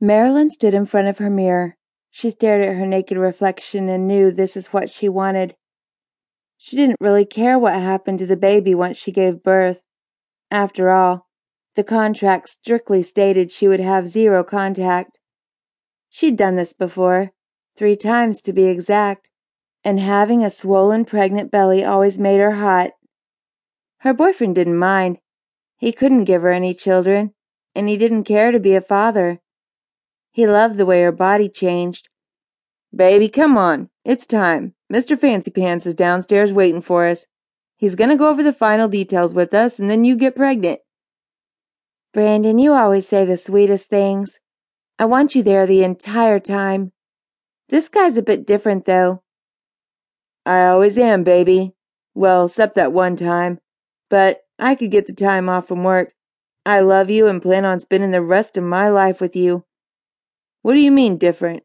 Marilyn stood in front of her mirror. She stared at her naked reflection and knew this is what she wanted. She didn't really care what happened to the baby once she gave birth. After all, the contract strictly stated she would have zero contact. She'd done this before, three times to be exact, and having a swollen pregnant belly always made her hot. Her boyfriend didn't mind. He couldn't give her any children, and he didn't care to be a father. He loved the way her body changed. Baby, come on. It's time. Mr. Fancy Pants is downstairs waiting for us. He's gonna go over the final details with us, and then you get pregnant. Brandon, you always say the sweetest things. I want you there the entire time. This guy's a bit different, though. I always am, baby. Well, except that one time. But I could get the time off from work. I love you and plan on spending the rest of my life with you. What do you mean, different?